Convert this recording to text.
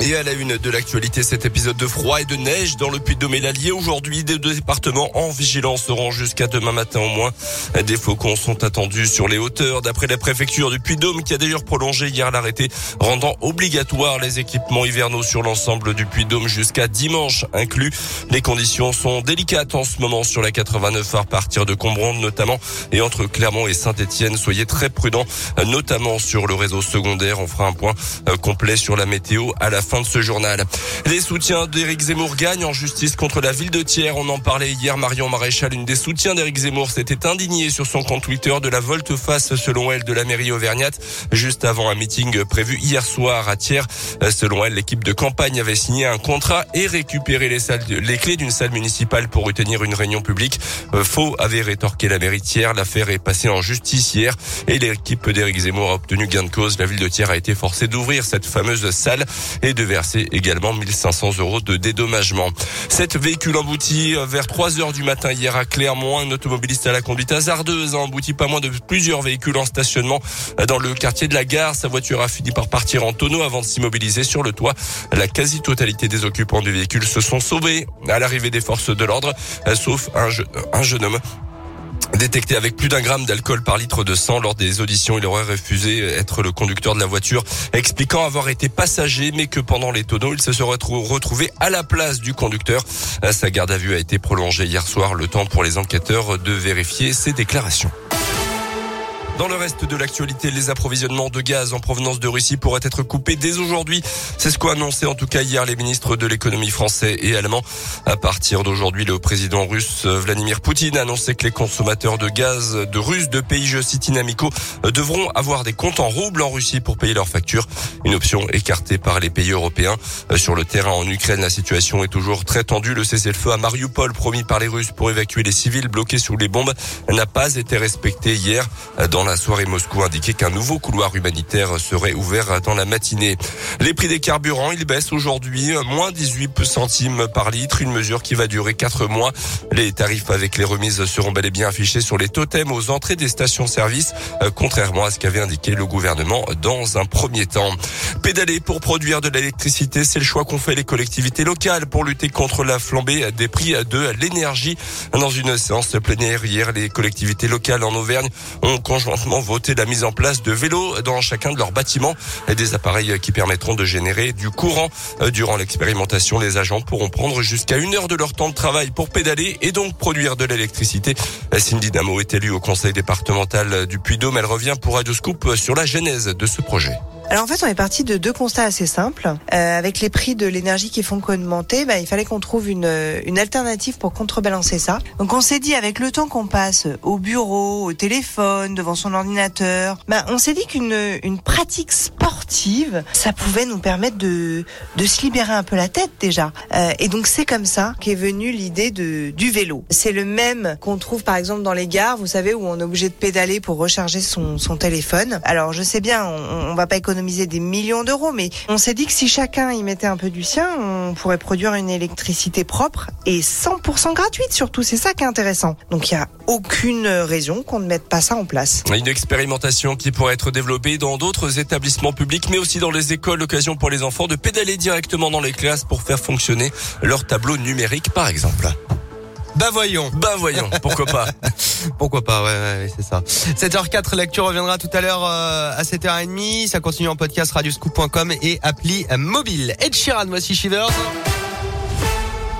Et à la une de l'actualité, cet épisode de froid et de neige dans le Puy-de-Dôme et l'Allier. Aujourd'hui, des départements en vigilance seront jusqu'à demain matin au moins. Des faucons sont attendus sur les hauteurs. D'après la préfecture du Puy-de-Dôme, qui a d'ailleurs prolongé hier l'arrêté rendant obligatoire les équipements hivernaux sur l'ensemble du Puy-de-Dôme jusqu'à dimanche inclus. Les conditions sont délicates en ce moment sur la 89 à partir de Combronde notamment et entre Clermont et Saint-Etienne. Soyez très prudents, notamment sur le réseau secondaire. On fera un point euh, complet sur la météo à la fin de ce journal. Les soutiens d'Éric Zemmour gagnent en justice contre la ville de Thiers. On en parlait hier. Marion Maréchal, une des soutiens d'Éric Zemmour, s'était indignée sur son compte Twitter de la volte-face, selon elle, de la mairie auvergnate, juste avant un meeting prévu hier soir à Thiers. Selon elle, l'équipe de campagne avait signé un contrat et récupéré les, salles, les clés d'une salle municipale pour retenir une réunion publique. Euh, faux avait rétorqué la mairie de Thiers. L'affaire est passée en justice hier et l'équipe d'Éric Zemmour a obtenu gain de cause. La ville de Thiers a été forcée d'ouvrir cette fameuse salle et de verser également 1500 euros de dédommagement. Sept véhicules emboutis vers 3 heures du matin hier à Clermont. Un automobiliste à la conduite hasardeuse a embouti pas moins de plusieurs véhicules en stationnement dans le quartier de la gare. Sa voiture a fini par partir en tonneau avant de s'immobiliser sur le toit. La quasi-totalité des occupants du véhicule se sont sauvés à l'arrivée des forces de l'ordre, sauf un, un jeune homme Détecté avec plus d'un gramme d'alcool par litre de sang lors des auditions, il aurait refusé être le conducteur de la voiture, expliquant avoir été passager, mais que pendant les tonneaux, il se serait retrouvé à la place du conducteur. Sa garde à vue a été prolongée hier soir, le temps pour les enquêteurs de vérifier ses déclarations. Dans le reste de l'actualité, les approvisionnements de gaz en provenance de Russie pourraient être coupés dès aujourd'hui. C'est ce qu'ont annoncé en tout cas hier les ministres de l'économie français et allemand. À partir d'aujourd'hui, le président russe Vladimir Poutine a annoncé que les consommateurs de gaz de Russes de pays, je cite, inamicaux devront avoir des comptes en roubles en Russie pour payer leurs factures. Une option écartée par les pays européens. Sur le terrain en Ukraine, la situation est toujours très tendue. Le cessez-le-feu à Mariupol promis par les Russes pour évacuer les civils bloqués sous les bombes n'a pas été respecté hier. La soirée, Moscou indiquait qu'un nouveau couloir humanitaire serait ouvert dans la matinée. Les prix des carburants, ils baissent aujourd'hui, moins 18 centimes par litre, une mesure qui va durer 4 mois. Les tarifs avec les remises seront bel et bien affichés sur les totems aux entrées des stations-service, euh, contrairement à ce qu'avait indiqué le gouvernement dans un premier temps. Pédaler pour produire de l'électricité, c'est le choix qu'ont fait les collectivités locales pour lutter contre la flambée des prix de l'énergie. Dans une séance plénière hier, les collectivités locales en Auvergne ont conjointement voté la mise en place de vélos dans chacun de leurs bâtiments et des appareils qui permettront de générer du courant. Euh, durant l'expérimentation, les agents pourront prendre jusqu'à une heure de leur temps de travail pour pédaler et donc produire de l'électricité. Cindy Damo est élue au conseil départemental du Puy-Dôme. Elle revient pour Radio Scoop sur la genèse de ce projet. Alors en fait, on est parti de deux constats assez simples. Euh, avec les prix de l'énergie qui font qu'augmenter, bah, il fallait qu'on trouve une, une alternative pour contrebalancer ça. Donc on s'est dit, avec le temps qu'on passe au bureau, au téléphone, devant son ordinateur, bah, on s'est dit qu'une une pratique sportive, ça pouvait nous permettre de, de se libérer un peu la tête déjà. Euh, et donc c'est comme ça qu'est venue l'idée du vélo. C'est le même qu'on trouve par exemple dans les gares, vous savez, où on est obligé de pédaler pour recharger son, son téléphone. Alors je sais bien, on, on va pas économiser des millions d'euros, mais on s'est dit que si chacun y mettait un peu du sien, on pourrait produire une électricité propre et 100% gratuite surtout. C'est ça qui est intéressant. Donc il n'y a aucune raison qu'on ne mette pas ça en place. Une expérimentation qui pourrait être développée dans d'autres établissements publics, mais aussi dans les écoles. L'occasion pour les enfants de pédaler directement dans les classes pour faire fonctionner leur tableau numérique, par exemple. Bah voyons. Bah voyons, pourquoi pas Pourquoi pas, ouais, ouais c'est ça. 7h04, lecture reviendra tout à l'heure euh, à 7h30. Ça continue en podcast radioscoop.com et appli mobile. Ed Sheeran, voici Shivers.